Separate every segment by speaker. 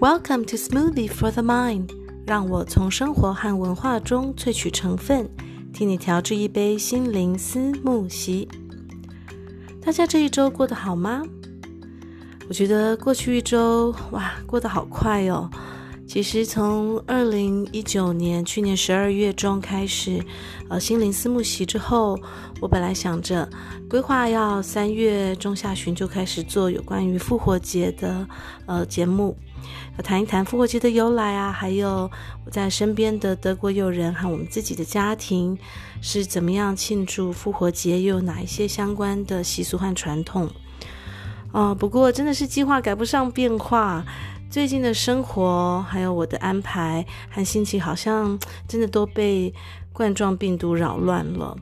Speaker 1: Welcome to Smoothie for the Mind，让我从生活和文化中萃取成分，替你调制一杯心灵思慕席。大家这一周过得好吗？我觉得过去一周，哇，过得好快哦。其实从二零一九年去年十二月中开始，呃，心灵思慕席之后，我本来想着规划要三月中下旬就开始做有关于复活节的呃节目，要谈一谈复活节的由来啊，还有我在身边的德国友人和我们自己的家庭是怎么样庆祝复活节，又有哪一些相关的习俗和传统。哦、不过真的是计划赶不上变化。最近的生活，还有我的安排和心情，好像真的都被冠状病毒扰乱了。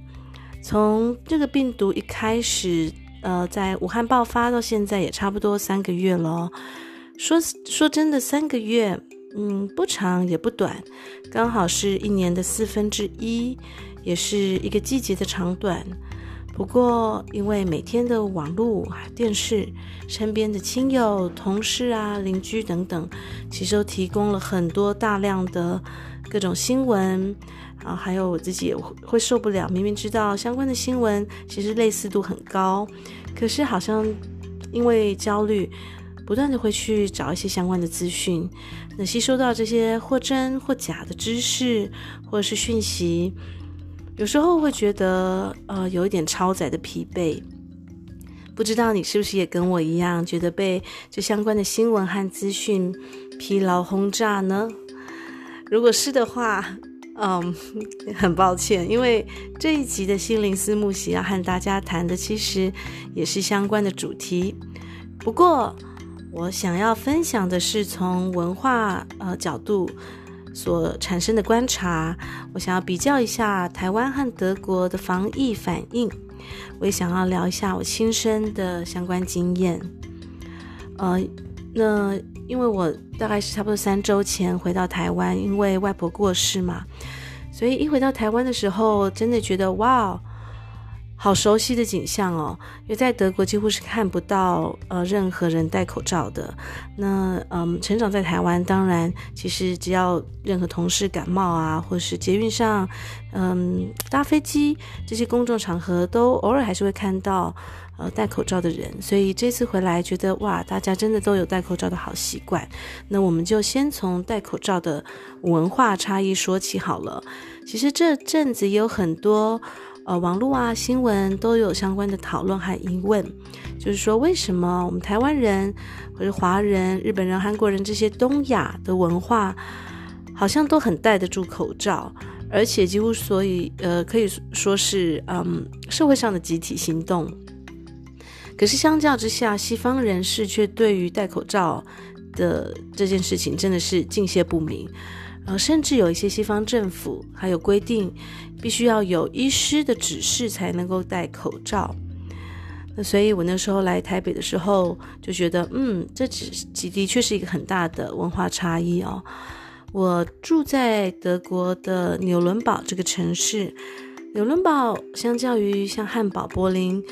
Speaker 1: 从这个病毒一开始，呃，在武汉爆发到现在，也差不多三个月了。说说真的，三个月，嗯，不长也不短，刚好是一年的四分之一，也是一个季节的长短。不过，因为每天的网络、电视、身边的亲友、同事啊、邻居等等，其实都提供了很多大量的各种新闻啊，还有我自己也会受不了。明明知道相关的新闻其实类似度很高，可是好像因为焦虑，不断的会去找一些相关的资讯，那吸收到这些或真或假的知识或者是讯息。有时候会觉得，呃，有一点超载的疲惫。不知道你是不是也跟我一样，觉得被这相关的新闻和资讯疲劳轰炸呢？如果是的话，嗯，很抱歉，因为这一集的心灵思慕席要和大家谈的，其实也是相关的主题。不过，我想要分享的是从文化呃角度。所产生的观察，我想要比较一下台湾和德国的防疫反应，我也想要聊一下我亲身的相关经验。呃，那因为我大概是差不多三周前回到台湾，因为外婆过世嘛，所以一回到台湾的时候，真的觉得哇。好熟悉的景象哦，因为在德国几乎是看不到呃任何人戴口罩的。那嗯，成长在台湾，当然其实只要任何同事感冒啊，或是捷运上，嗯，搭飞机这些公众场合，都偶尔还是会看到呃戴口罩的人。所以这次回来觉得哇，大家真的都有戴口罩的好习惯。那我们就先从戴口罩的文化差异说起好了。其实这阵子也有很多。呃，网络啊，新闻都有相关的讨论和疑问，就是说，为什么我们台湾人或者华人、日本人、韩国人这些东亚的文化，好像都很戴得住口罩，而且几乎所以呃可以说是嗯社会上的集体行动。可是相较之下，西方人士却对于戴口罩的这件事情真的是敬谢不敏。呃，甚至有一些西方政府还有规定，必须要有医师的指示才能够戴口罩。那所以，我那时候来台北的时候，就觉得，嗯，这只的确是一个很大的文化差异哦。我住在德国的纽伦堡这个城市，纽伦堡相较于像汉堡、柏林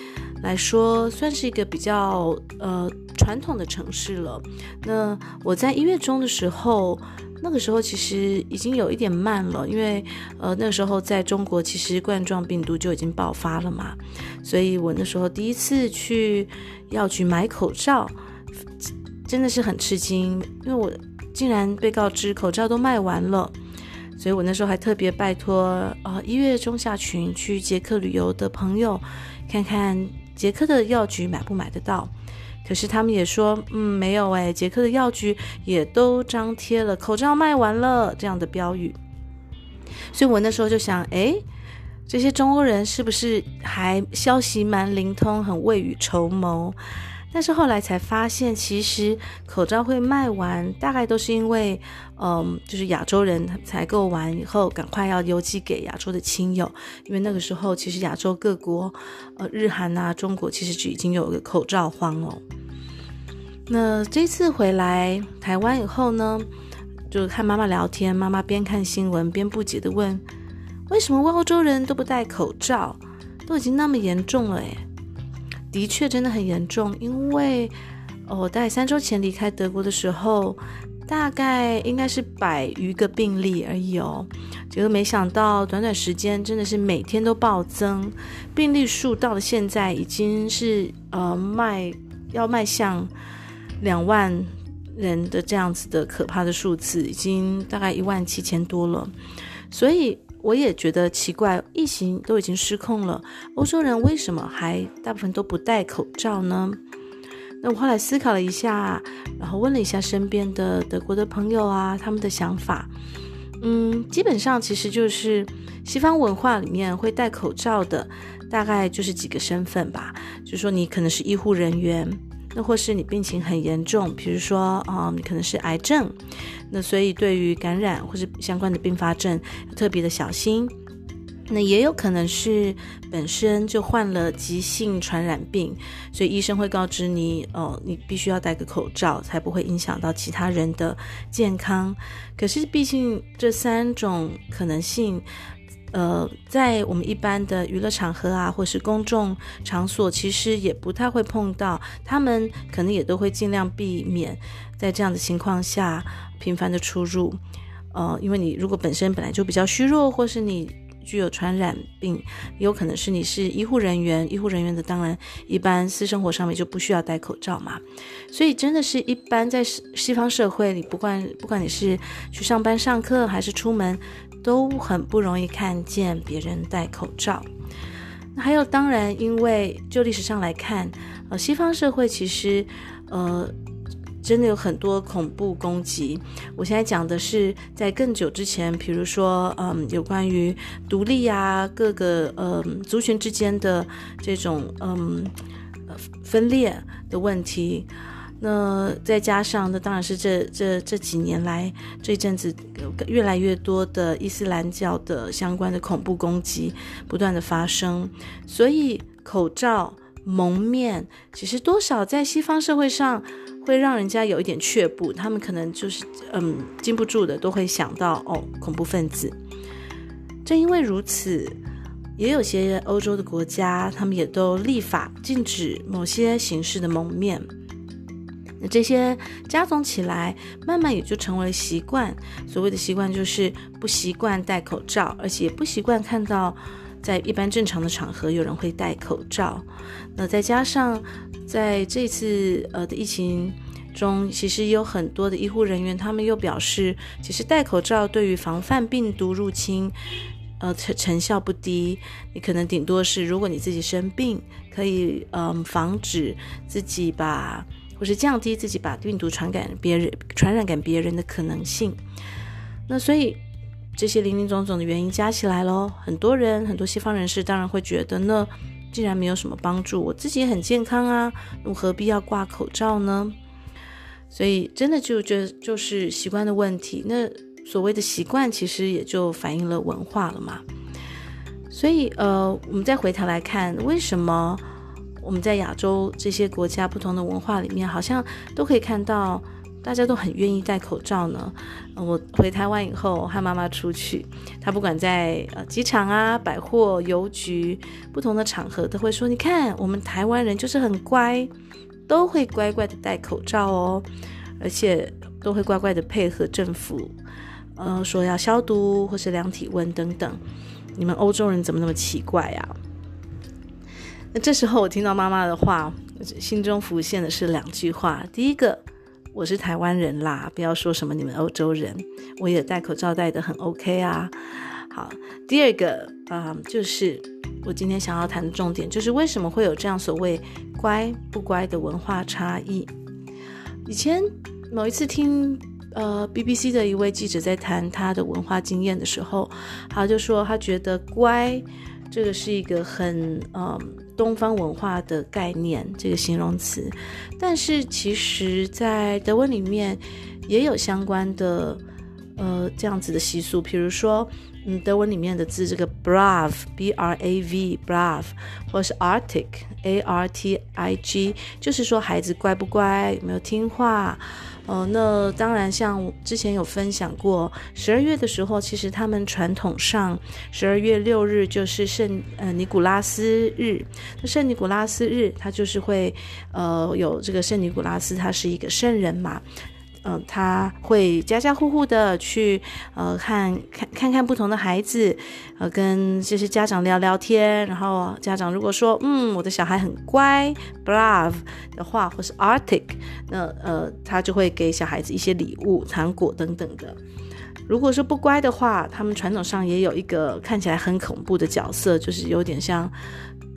Speaker 1: 来说，算是一个比较呃传统的城市了。那我在一月中的时候。那个时候其实已经有一点慢了，因为呃那时候在中国其实冠状病毒就已经爆发了嘛，所以我那时候第一次去药局买口罩，真的是很吃惊，因为我竟然被告知口罩都卖完了，所以我那时候还特别拜托呃一月中下旬去捷克旅游的朋友，看看捷克的药局买不买得到。可是他们也说，嗯，没有诶，捷克的药局也都张贴了口罩卖完了这样的标语。所以我那时候就想，诶，这些中欧人是不是还消息蛮灵通，很未雨绸缪？但是后来才发现，其实口罩会卖完，大概都是因为，嗯，就是亚洲人采购完以后，赶快要邮寄给亚洲的亲友，因为那个时候其实亚洲各国，呃，日韩啊，中国其实就已经有个口罩荒哦。那这次回来台湾以后呢，就和妈妈聊天，妈妈边看新闻边不解的问：为什么欧洲人都不戴口罩？都已经那么严重了诶。的确真的很严重，因为哦，大概三周前离开德国的时候，大概应该是百余个病例而已哦。结果没想到短短时间真的是每天都暴增，病例数到了现在已经是呃迈要迈向两万人的这样子的可怕的数字，已经大概一万七千多了。所以我也觉得奇怪，疫情都已经失控了，欧洲人为什么还大部分都不戴口罩呢？那我后来思考了一下，然后问了一下身边的德国的朋友啊，他们的想法，嗯，基本上其实就是西方文化里面会戴口罩的，大概就是几个身份吧，就是说你可能是医护人员，那或是你病情很严重，比如说啊，你可能是癌症，那所以对于感染或是相关的并发症特别的小心。那也有可能是本身就患了急性传染病，所以医生会告知你，哦，你必须要戴个口罩，才不会影响到其他人的健康。可是毕竟这三种可能性，呃，在我们一般的娱乐场合啊，或是公众场所，其实也不太会碰到。他们可能也都会尽量避免在这样的情况下频繁的出入。呃，因为你如果本身本来就比较虚弱，或是你。具有传染病，有可能是你是医护人员，医护人员的当然一般私生活上面就不需要戴口罩嘛，所以真的是一般在西方社会里，不管不管你是去上班上课还是出门，都很不容易看见别人戴口罩。那还有当然，因为就历史上来看，呃，西方社会其实呃。真的有很多恐怖攻击。我现在讲的是在更久之前，比如说，嗯，有关于独立啊，各个嗯族群之间的这种嗯分裂的问题。那再加上，那当然是这这这几年来这一阵子有越来越多的伊斯兰教的相关的恐怖攻击不断的发生，所以口罩蒙面其实多少在西方社会上。会让人家有一点却步，他们可能就是嗯，禁不住的都会想到哦，恐怖分子。正因为如此，也有些欧洲的国家，他们也都立法禁止某些形式的蒙面。那这些加总起来，慢慢也就成为了习惯。所谓的习惯，就是不习惯戴口罩，而且不习惯看到在一般正常的场合有人会戴口罩。那再加上。在这次呃的疫情中，其实有很多的医护人员，他们又表示，其实戴口罩对于防范病毒入侵，呃成成效不低。你可能顶多是，如果你自己生病，可以嗯、防止自己把，或是降低自己把病毒传染别人，传染给别人的可能性。那所以这些林林总总的原因加起来喽，很多人很多西方人士当然会觉得呢。既然没有什么帮助，我自己也很健康啊，我何必要挂口罩呢？所以真的就觉就是习惯的问题。那所谓的习惯，其实也就反映了文化了嘛。所以呃，我们再回头来看，为什么我们在亚洲这些国家不同的文化里面，好像都可以看到。大家都很愿意戴口罩呢。我回台湾以后，和妈妈出去，她不管在呃机场啊、百货、邮局不同的场合，都会说：“你看，我们台湾人就是很乖，都会乖乖的戴口罩哦，而且都会乖乖的配合政府，呃，说要消毒或是量体温等等。你们欧洲人怎么那么奇怪啊？”那这时候我听到妈妈的话，心中浮现的是两句话：第一个。我是台湾人啦，不要说什么你们欧洲人，我也戴口罩戴得很 OK 啊。好，第二个啊、呃，就是我今天想要谈的重点，就是为什么会有这样所谓乖不乖的文化差异。以前某一次听呃 BBC 的一位记者在谈他的文化经验的时候，他就说他觉得乖这个是一个很嗯。东方文化的概念，这个形容词，但是其实，在德文里面也有相关的，呃，这样子的习俗，比如说，嗯，德文里面的字，这个 brav，b r a v，brav，或是 artig，a r t i g，就是说孩子乖不乖，有没有听话。呃，那当然，像之前有分享过，十二月的时候，其实他们传统上十二月六日就是圣呃尼古拉斯日。那圣尼古拉斯日，他就是会呃有这个圣尼古拉斯，他是一个圣人嘛，呃，他会家家户户的去呃看看看看不同的孩子，呃，跟这些家长聊聊天。然后家长如果说嗯我的小孩很乖，brave 的话，或是 arctic，那呃他就会给小孩子一些礼物、糖果等等的。如果说不乖的话，他们传统上也有一个看起来很恐怖的角色，就是有点像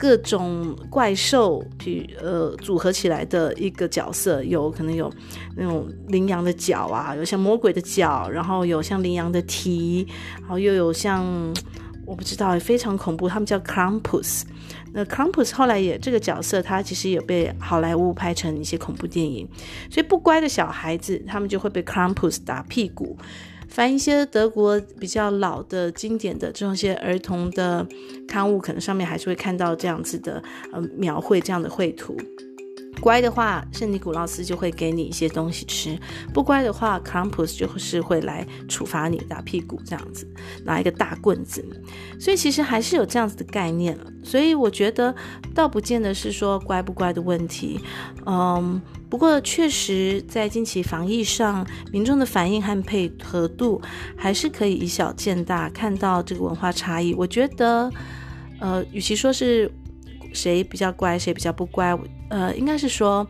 Speaker 1: 各种怪兽，比呃组合起来的一个角色，有可能有那种羚羊的角啊，有像魔鬼的角，然后有像羚羊的蹄，然后又有像我不知道，非常恐怖，他们叫 Krampus。那 Krampus 后来也这个角色，他其实也被好莱坞拍成一些恐怖电影，所以不乖的小孩子，他们就会被 Krampus 打屁股。翻一些德国比较老的经典的这种些儿童的刊物，可能上面还是会看到这样子的呃描绘这样的绘图。乖的话，圣尼古拉斯就会给你一些东西吃；不乖的话，Krampus 就是会来处罚你，打屁股这样子，拿一个大棍子。所以其实还是有这样子的概念。所以我觉得倒不见得是说乖不乖的问题，嗯。不过，确实在近期防疫上，民众的反应和配合度还是可以以小见大，看到这个文化差异。我觉得，呃，与其说是谁比较乖，谁比较不乖，呃，应该是说，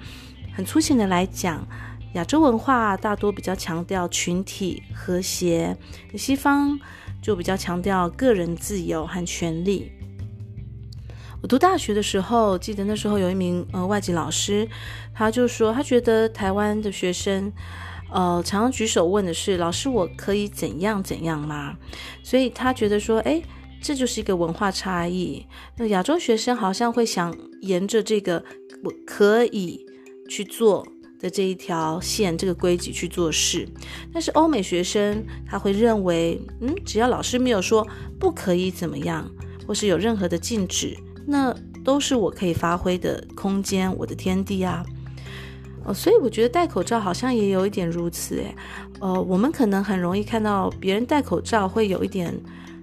Speaker 1: 很粗浅的来讲，亚洲文化大多比较强调群体和谐，西方就比较强调个人自由和权利。我读大学的时候，记得那时候有一名呃外籍老师，他就说他觉得台湾的学生，呃，常常举手问的是老师，我可以怎样怎样吗？所以他觉得说，诶，这就是一个文化差异。那亚洲学生好像会想沿着这个我可以去做的这一条线，这个规矩去做事，但是欧美学生他会认为，嗯，只要老师没有说不可以怎么样，或是有任何的禁止。那都是我可以发挥的空间，我的天地啊，哦，所以我觉得戴口罩好像也有一点如此，诶，呃，我们可能很容易看到别人戴口罩，会有一点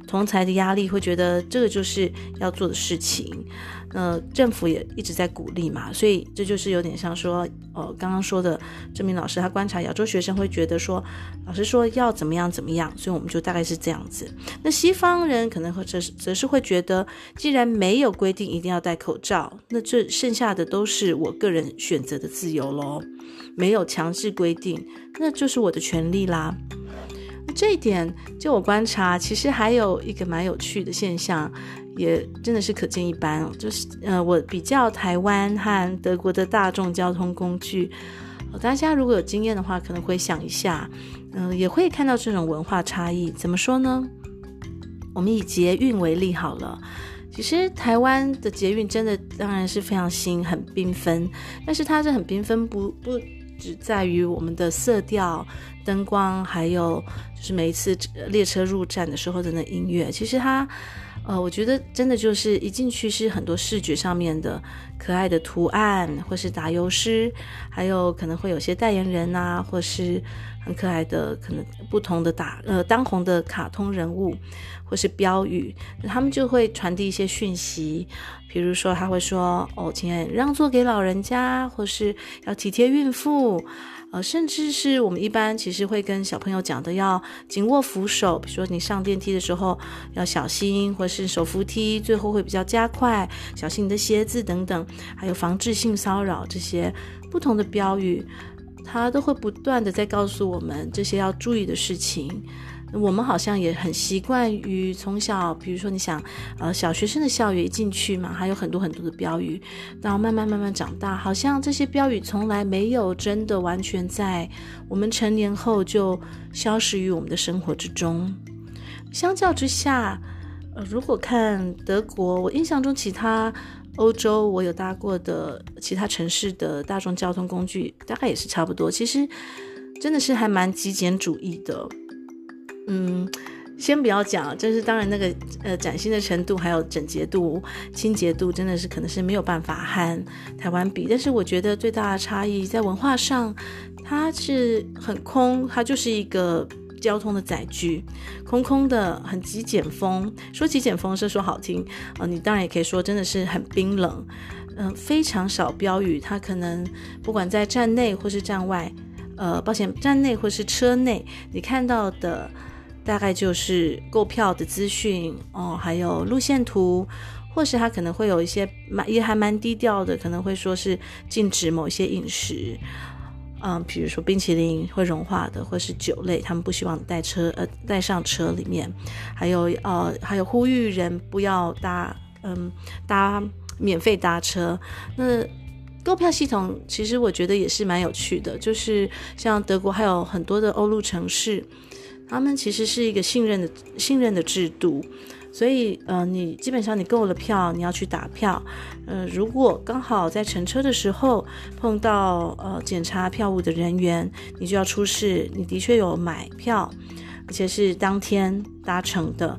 Speaker 1: 同才的压力，会觉得这个就是要做的事情。呃，政府也一直在鼓励嘛，所以这就是有点像说，呃，刚刚说的这名老师，他观察亚洲学生会觉得说，老师说要怎么样怎么样，所以我们就大概是这样子。那西方人可能会则是则是会觉得，既然没有规定一定要戴口罩，那这剩下的都是我个人选择的自由喽，没有强制规定，那就是我的权利啦。这一点，就我观察，其实还有一个蛮有趣的现象。也真的是可见一斑，就是呃，我比较台湾和德国的大众交通工具，大家如果有经验的话，可能会想一下，嗯、也会看到这种文化差异。怎么说呢？我们以捷运为例好了，其实台湾的捷运真的当然是非常新、很缤纷，但是它这很缤纷不不只在于我们的色调、灯光，还有就是每一次列车入站的时候的那音乐，其实它。呃，我觉得真的就是一进去是很多视觉上面的可爱的图案，或是打油诗，还有可能会有些代言人啊，或是很可爱的可能不同的打呃当红的卡通人物，或是标语，他们就会传递一些讯息，比如说他会说哦，请让座给老人家，或是要体贴孕妇。呃，甚至是我们一般其实会跟小朋友讲的，要紧握扶手，比如说你上电梯的时候要小心，或是手扶梯最后会比较加快，小心你的鞋子等等，还有防治性骚扰这些不同的标语，它都会不断的在告诉我们这些要注意的事情。我们好像也很习惯于从小，比如说你想，呃，小学生的校园一进去嘛，还有很多很多的标语，然后慢慢慢慢长大，好像这些标语从来没有真的完全在我们成年后就消失于我们的生活之中。相较之下，呃，如果看德国，我印象中其他欧洲我有搭过的其他城市的大众交通工具，大概也是差不多。其实真的是还蛮极简主义的。嗯，先不要讲，就是当然那个呃崭新的程度，还有整洁度、清洁度，真的是可能是没有办法和台湾比。但是我觉得最大的差异在文化上，它是很空，它就是一个交通的载具，空空的，很极简风。说极简风是说好听，呃，你当然也可以说真的是很冰冷，嗯、非常少标语，它可能不管在站内或是站外。呃，抱歉，站内或是车内，你看到的大概就是购票的资讯哦，还有路线图，或是它可能会有一些蛮也还蛮低调的，可能会说是禁止某一些饮食，嗯，比如说冰淇淋会融化的，或是酒类，他们不希望带车呃带上车里面，还有呃还有呼吁人不要搭嗯搭免费搭车，那。购票系统其实我觉得也是蛮有趣的，就是像德国还有很多的欧陆城市，他们其实是一个信任的信任的制度，所以呃，你基本上你购了票，你要去打票，呃，如果刚好在乘车的时候碰到呃检查票务的人员，你就要出示你的确有买票，而且是当天搭乘的，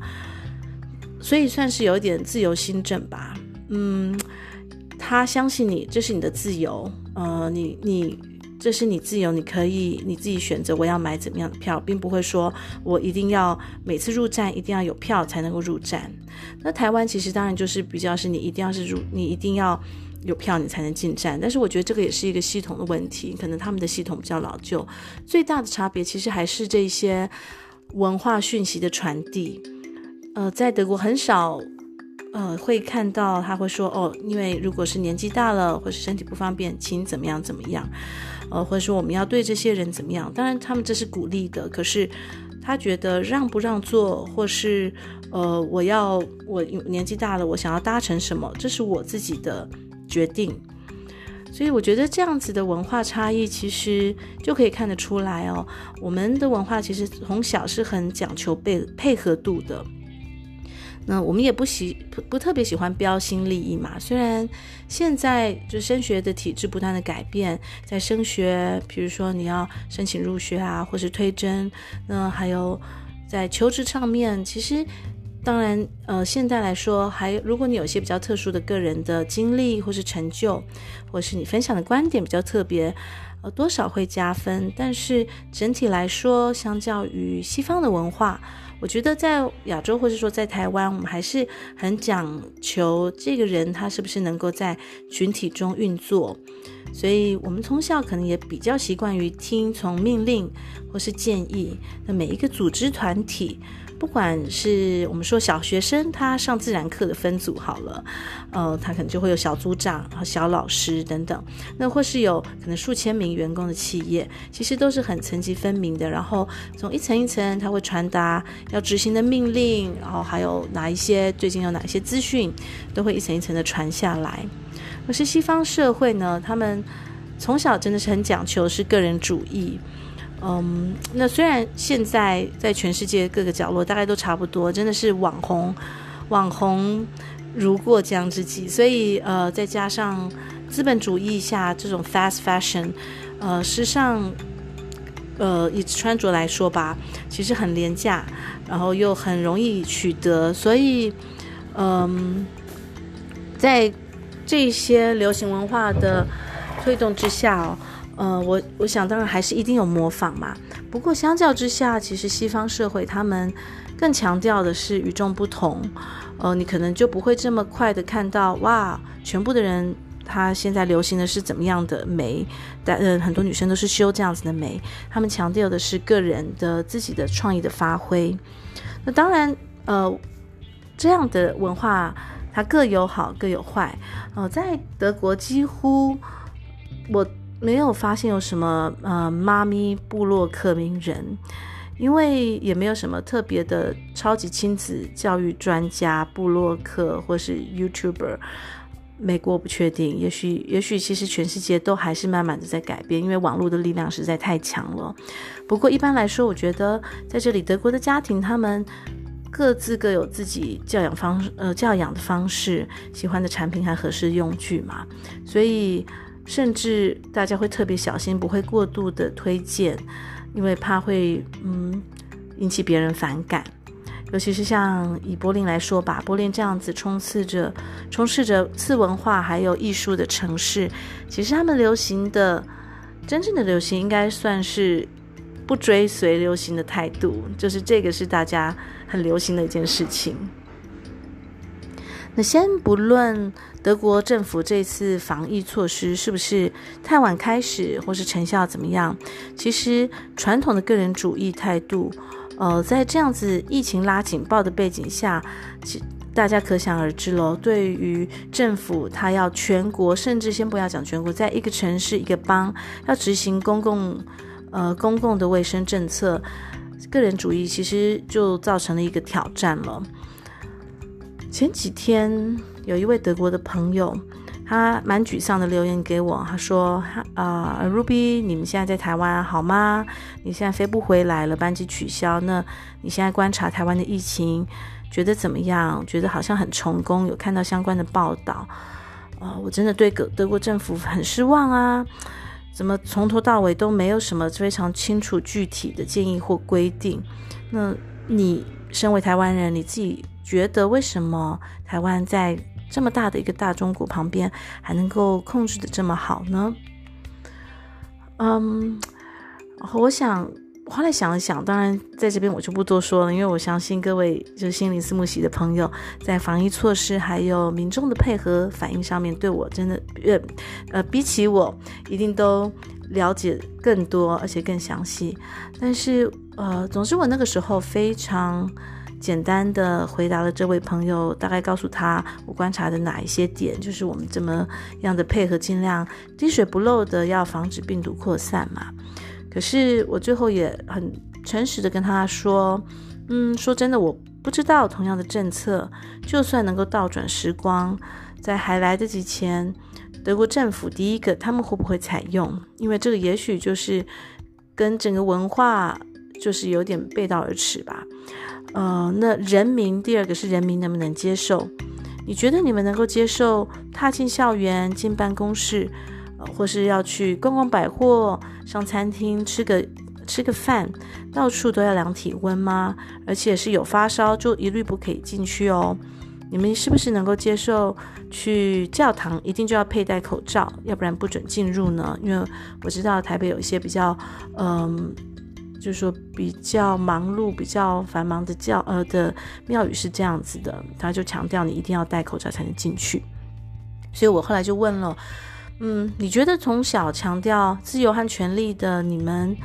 Speaker 1: 所以算是有一点自由心证吧，嗯。他相信你，这是你的自由，呃，你你这是你自由，你可以你自己选择我要买怎么样的票，并不会说我一定要每次入站一定要有票才能够入站。那台湾其实当然就是比较是你一定要是入，你一定要有票你才能进站。但是我觉得这个也是一个系统的问题，可能他们的系统比较老旧。最大的差别其实还是这些文化讯息的传递。呃，在德国很少。呃，会看到他会说哦，因为如果是年纪大了，或是身体不方便，请怎么样怎么样，呃，或者说我们要对这些人怎么样？当然，他们这是鼓励的，可是他觉得让不让座，或是呃，我要我年纪大了，我想要搭乘什么，这是我自己的决定。所以我觉得这样子的文化差异，其实就可以看得出来哦，我们的文化其实从小是很讲求配配合度的。那我们也不喜不不特别喜欢标新立异嘛。虽然现在就升学的体制不断的改变，在升学，比如说你要申请入学啊，或是推甄，那还有在求职上面，其实当然呃，现在来说，还如果你有一些比较特殊的个人的经历或是成就，或是你分享的观点比较特别，呃，多少会加分。但是整体来说，相较于西方的文化。我觉得在亚洲，或者说在台湾，我们还是很讲求这个人他是不是能够在群体中运作，所以我们从小可能也比较习惯于听从命令或是建议。那每一个组织团体。不管是我们说小学生，他上自然课的分组好了，呃，他可能就会有小组长和小老师等等。那或是有可能数千名员工的企业，其实都是很层级分明的。然后从一层一层，他会传达要执行的命令，然后还有哪一些最近有哪些资讯，都会一层一层的传下来。可是西方社会呢，他们从小真的是很讲求是个人主义。嗯，那虽然现在在全世界各个角落大概都差不多，真的是网红，网红如过江之鲫，所以呃，再加上资本主义下这种 fast fashion，呃，时尚，呃，以穿着来说吧，其实很廉价，然后又很容易取得，所以嗯，在这些流行文化的推动之下哦。呃，我我想当然还是一定有模仿嘛。不过相较之下，其实西方社会他们更强调的是与众不同。呃，你可能就不会这么快的看到哇，全部的人他现在流行的是怎么样的美，但呃很多女生都是修这样子的美。他们强调的是个人的自己的创意的发挥。那当然，呃，这样的文化它各有好各有坏。呃，在德国几乎我。没有发现有什么呃妈咪部落客名人，因为也没有什么特别的超级亲子教育专家部落客或是 YouTuber。美国不确定，也许也许其实全世界都还是慢慢的在改变，因为网络的力量实在太强了。不过一般来说，我觉得在这里德国的家庭，他们各自各有自己教养方呃教养的方式，喜欢的产品和合适用具嘛，所以。甚至大家会特别小心，不会过度的推荐，因为怕会嗯引起别人反感。尤其是像以柏林来说吧，柏林这样子充斥着充斥着次文化还有艺术的城市，其实他们流行的真正的流行应该算是不追随流行的态度，就是这个是大家很流行的一件事情。那先不论德国政府这次防疫措施是不是太晚开始，或是成效怎么样，其实传统的个人主义态度，呃，在这样子疫情拉警报的背景下，其大家可想而知喽。对于政府，他要全国，甚至先不要讲全国，在一个城市、一个邦要执行公共呃公共的卫生政策，个人主义其实就造成了一个挑战了。前几天有一位德国的朋友，他蛮沮丧的留言给我，他说：“啊、，Ruby，你们现在在台湾好吗？你现在飞不回来了，班机取消。那你现在观察台湾的疫情，觉得怎么样？觉得好像很成功，有看到相关的报道。啊、我真的对德德国政府很失望啊！怎么从头到尾都没有什么非常清楚具体的建议或规定？那你身为台湾人，你自己？”觉得为什么台湾在这么大的一个大中国旁边还能够控制得这么好呢？嗯，我想后来想了想，当然在这边我就不多说了，因为我相信各位就是心灵思慕席的朋友，在防疫措施还有民众的配合反应上面，对我真的呃呃比起我一定都了解更多，而且更详细。但是呃，总之我那个时候非常。简单的回答了这位朋友，大概告诉他我观察的哪一些点，就是我们这么样的配合，尽量滴水不漏的要防止病毒扩散嘛。可是我最后也很诚实的跟他说，嗯，说真的，我不知道同样的政策，就算能够倒转时光，在还来得及前，德国政府第一个他们会不会采用？因为这个也许就是跟整个文化就是有点背道而驰吧。呃，那人民第二个是人民能不能接受？你觉得你们能够接受踏进校园、进办公室，呃，或是要去逛逛百货、上餐厅吃个吃个饭，到处都要量体温吗？而且是有发烧就一律不可以进去哦。你们是不是能够接受去教堂一定就要佩戴口罩，要不然不准进入呢？因为我知道台北有一些比较嗯。就是说比较忙碌、比较繁忙的教呃的庙宇是这样子的，他就强调你一定要戴口罩才能进去。所以我后来就问了，嗯，你觉得从小强调自由和权利的你们，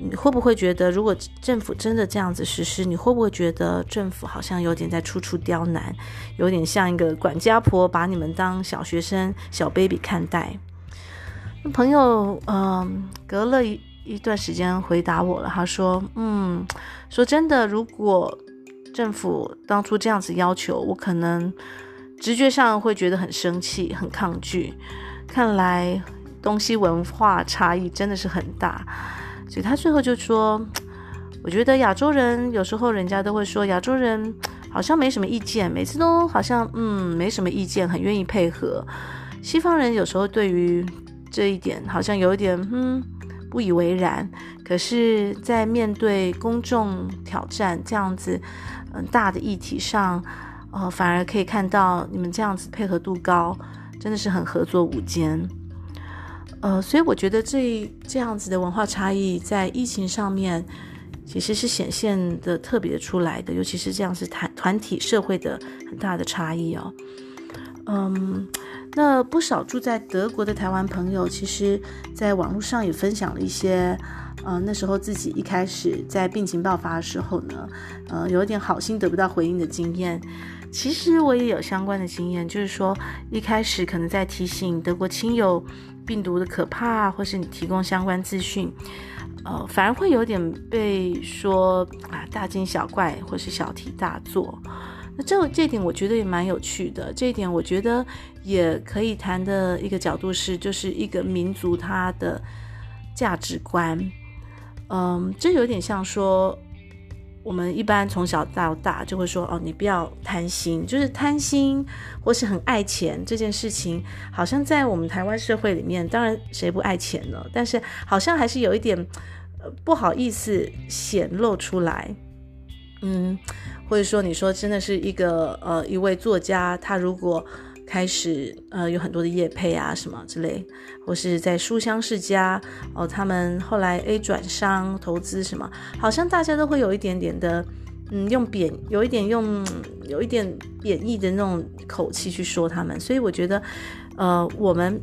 Speaker 1: 你会不会觉得如果政府真的这样子实施，你会不会觉得政府好像有点在处处刁难，有点像一个管家婆把你们当小学生、小 baby 看待？朋友，嗯、隔了一。一段时间回答我了，他说：“嗯，说真的，如果政府当初这样子要求，我可能直觉上会觉得很生气、很抗拒。看来东西文化差异真的是很大，所以他最后就说：我觉得亚洲人有时候人家都会说亚洲人好像没什么意见，每次都好像嗯没什么意见，很愿意配合。西方人有时候对于这一点好像有一点嗯。”不以为然，可是，在面对公众挑战这样子，嗯，大的议题上，呃，反而可以看到你们这样子配合度高，真的是很合作无间。呃，所以我觉得这这样子的文化差异在疫情上面，其实是显现的特别出来的，尤其是这样是团团体社会的很大的差异哦。嗯。那不少住在德国的台湾朋友，其实在网络上也分享了一些，呃，那时候自己一开始在病情爆发的时候呢，呃，有一点好心得不到回应的经验。其实我也有相关的经验，就是说一开始可能在提醒德国亲友病毒的可怕，或是你提供相关资讯，呃，反而会有点被说啊大惊小怪，或是小题大做。那这这点我觉得也蛮有趣的。这一点我觉得也可以谈的一个角度是，就是一个民族它的价值观。嗯，这有点像说，我们一般从小到大就会说，哦，你不要贪心，就是贪心或是很爱钱这件事情，好像在我们台湾社会里面，当然谁不爱钱呢？但是好像还是有一点，不好意思显露出来。嗯，或者说你说真的是一个呃一位作家，他如果开始呃有很多的业配啊什么之类，或是在书香世家哦，他们后来 A 转商投资什么，好像大家都会有一点点的嗯，用贬有一点用有一点贬义的那种口气去说他们，所以我觉得，呃，我们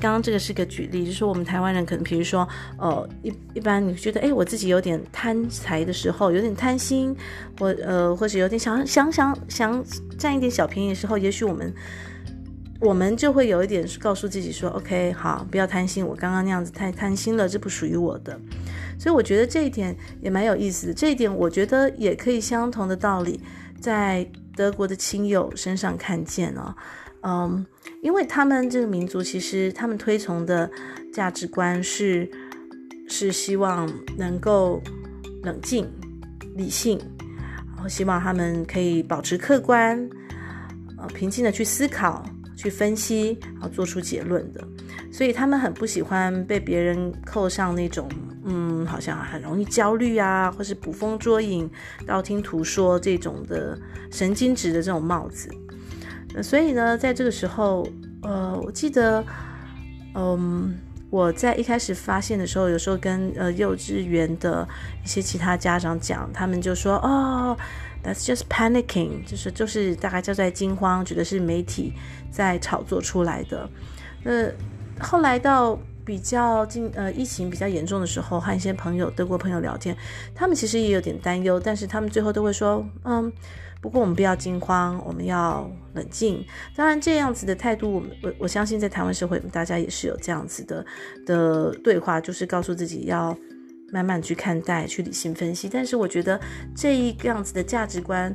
Speaker 1: 刚刚这个是个举例，就是说我们台湾人可能，比如说，呃，一一般你觉得，哎，我自己有点贪财的时候，有点贪心，或呃，或者有点想想想想占一点小便宜的时候，也许我们我们就会有一点告诉自己说，OK，好，不要贪心，我刚刚那样子太贪心了，这不属于我的。所以我觉得这一点也蛮有意思的，这一点我觉得也可以相同的道理在德国的亲友身上看见哦，嗯，因为他们这个民族其实他们推崇的价值观是是希望能够冷静、理性，然后希望他们可以保持客观，呃，平静的去思考、去分析，然后做出结论的。所以他们很不喜欢被别人扣上那种。嗯，好像很容易焦虑啊，或是捕风捉影、道听途说这种的神经质的这种帽子。所以呢，在这个时候，呃，我记得，嗯，我在一开始发现的时候，有时候跟呃幼稚园的一些其他家长讲，他们就说：“哦，that's just panicking，就是就是大概就在惊慌，觉得是媒体在炒作出来的。”那后来到。比较近呃，疫情比较严重的时候，和一些朋友德国朋友聊天，他们其实也有点担忧，但是他们最后都会说，嗯，不过我们不要惊慌，我们要冷静。当然，这样子的态度，我我我相信在台湾社会，大家也是有这样子的的对话，就是告诉自己要慢慢去看待，去理性分析。但是我觉得这一样子的价值观。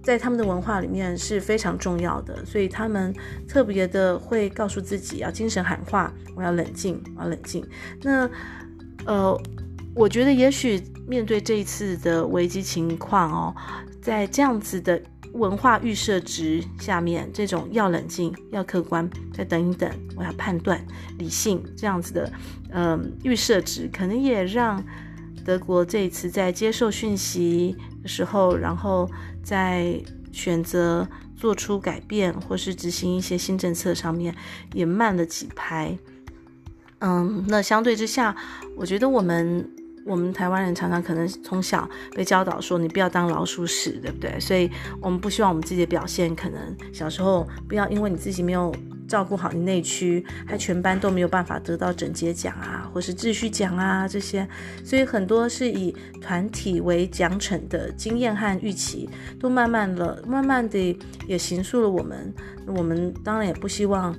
Speaker 1: 在他们的文化里面是非常重要的，所以他们特别的会告诉自己要精神喊话，我要冷静，我要冷静。那呃，我觉得也许面对这一次的危机情况哦，在这样子的文化预设值下面，这种要冷静、要客观，再等一等，我要判断、理性这样子的嗯、呃、预设值，可能也让德国这一次在接受讯息的时候，然后。在选择做出改变或是执行一些新政策上面，也慢了几拍。嗯，那相对之下，我觉得我们。我们台湾人常常可能从小被教导说，你不要当老鼠屎，对不对？所以我们不希望我们自己的表现，可能小时候不要因为你自己没有照顾好你内区，还全班都没有办法得到整洁奖啊，或是秩序奖啊这些。所以很多是以团体为奖惩的经验和预期，都慢慢的、慢慢的也形塑了我们。我们当然也不希望。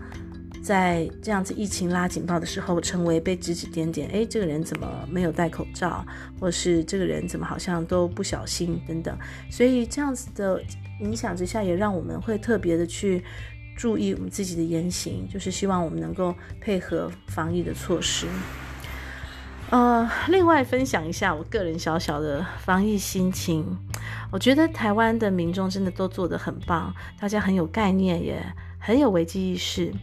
Speaker 1: 在这样子疫情拉警报的时候，成为被指指点点，诶，这个人怎么没有戴口罩，或是这个人怎么好像都不小心等等，所以这样子的影响之下，也让我们会特别的去注意我们自己的言行，就是希望我们能够配合防疫的措施。呃，另外分享一下我个人小小的防疫心情，我觉得台湾的民众真的都做得很棒，大家很有概念耶。很有危机意识，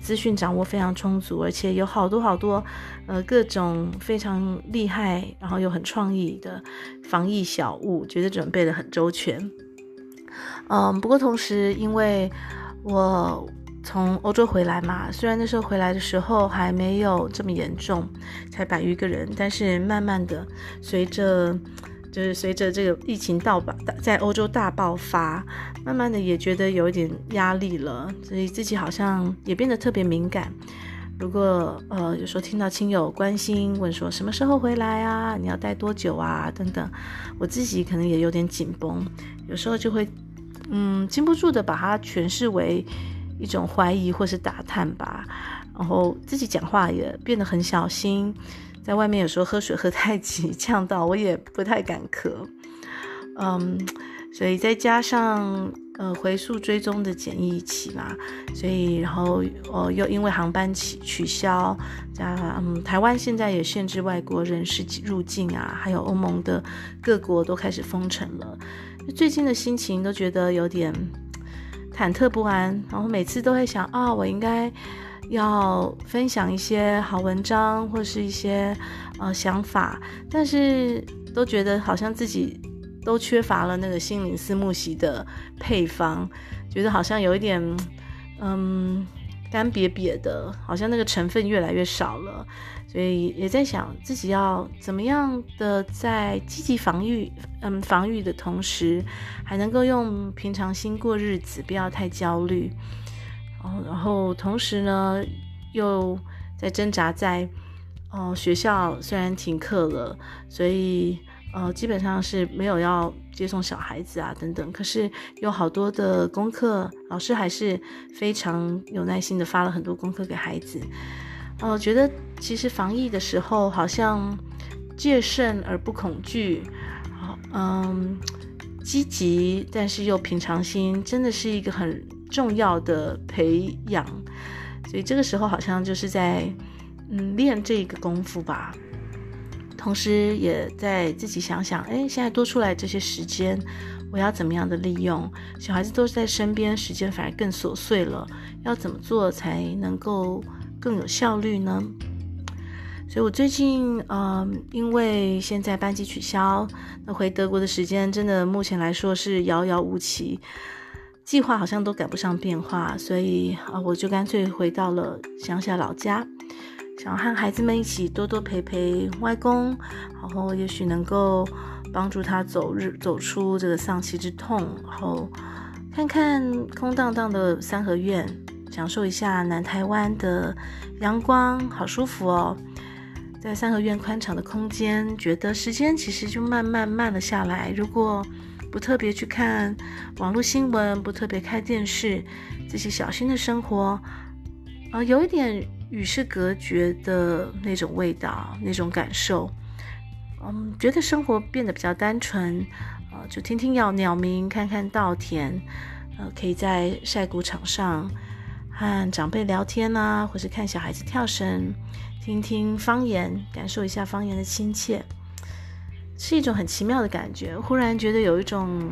Speaker 1: 资讯掌握非常充足，而且有好多好多，呃，各种非常厉害，然后又很创意的防疫小物，觉得准备得很周全。嗯，不过同时，因为我从欧洲回来嘛，虽然那时候回来的时候还没有这么严重，才百余个人，但是慢慢的随着。就是随着这个疫情到吧，在欧洲大爆发，慢慢的也觉得有一点压力了，所以自己好像也变得特别敏感。如果呃有时候听到亲友关心问说什么时候回来啊，你要待多久啊等等，我自己可能也有点紧绷，有时候就会嗯禁不住的把它诠释为一种怀疑或是打探吧，然后自己讲话也变得很小心。在外面有时候喝水喝太急，呛到我也不太敢咳，嗯，所以再加上呃回溯追踪的检疫期嘛，所以然后呃又因为航班取取消，加嗯台湾现在也限制外国人士入境啊，还有欧盟的各国都开始封城了，最近的心情都觉得有点忐忑不安，然后每次都会想啊，我应该。要分享一些好文章或是一些呃想法，但是都觉得好像自己都缺乏了那个心灵思慕席的配方，觉得好像有一点嗯干瘪瘪的，好像那个成分越来越少了。所以也在想自己要怎么样的在积极防御，嗯，防御的同时，还能够用平常心过日子，不要太焦虑。哦，然后同时呢，又在挣扎在，哦，学校虽然停课了，所以呃，基本上是没有要接送小孩子啊等等，可是有好多的功课，老师还是非常有耐心的发了很多功课给孩子。哦，觉得其实防疫的时候，好像戒慎而不恐惧，嗯，积极但是又平常心，真的是一个很重要的培养。所以这个时候好像就是在嗯练这个功夫吧，同时也在自己想想，哎，现在多出来这些时间，我要怎么样的利用？小孩子都是在身边，时间反而更琐碎了，要怎么做才能够？更有效率呢？所以我最近，嗯、因为现在班级取消，那回德国的时间真的目前来说是遥遥无期，计划好像都赶不上变化，所以啊、我就干脆回到了乡下老家，想和孩子们一起多多陪陪外公，然后也许能够帮助他走日走出这个丧妻之痛，然后看看空荡荡的三合院。享受一下南台湾的阳光，好舒服哦！在三合院宽敞的空间，觉得时间其实就慢慢慢了下来。如果不特别去看网络新闻，不特别开电视，这些小心的生活，啊、呃，有一点与世隔绝的那种味道，那种感受。嗯，觉得生活变得比较单纯，呃，就听听鸟鸟鸣，看看稻田，呃，可以在晒谷场上。和长辈聊天啊，或是看小孩子跳绳，听听方言，感受一下方言的亲切，是一种很奇妙的感觉。忽然觉得有一种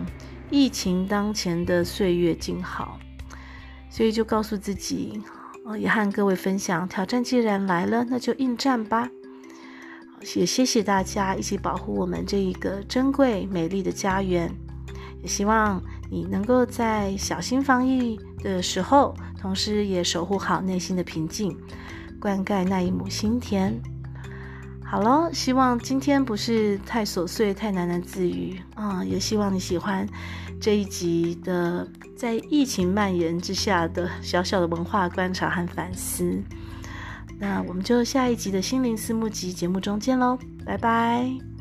Speaker 1: 疫情当前的岁月静好，所以就告诉自己，也和各位分享，挑战既然来了，那就应战吧。也谢谢大家一起保护我们这一个珍贵美丽的家园，也希望你能够在小心防疫的时候。同时也守护好内心的平静，灌溉那一亩心田。好了，希望今天不是太琐碎、太喃喃自语啊、也希望你喜欢这一集的在疫情蔓延之下的小小的文化观察和反思。那我们就下一集的心灵私募集节目中见喽，拜拜。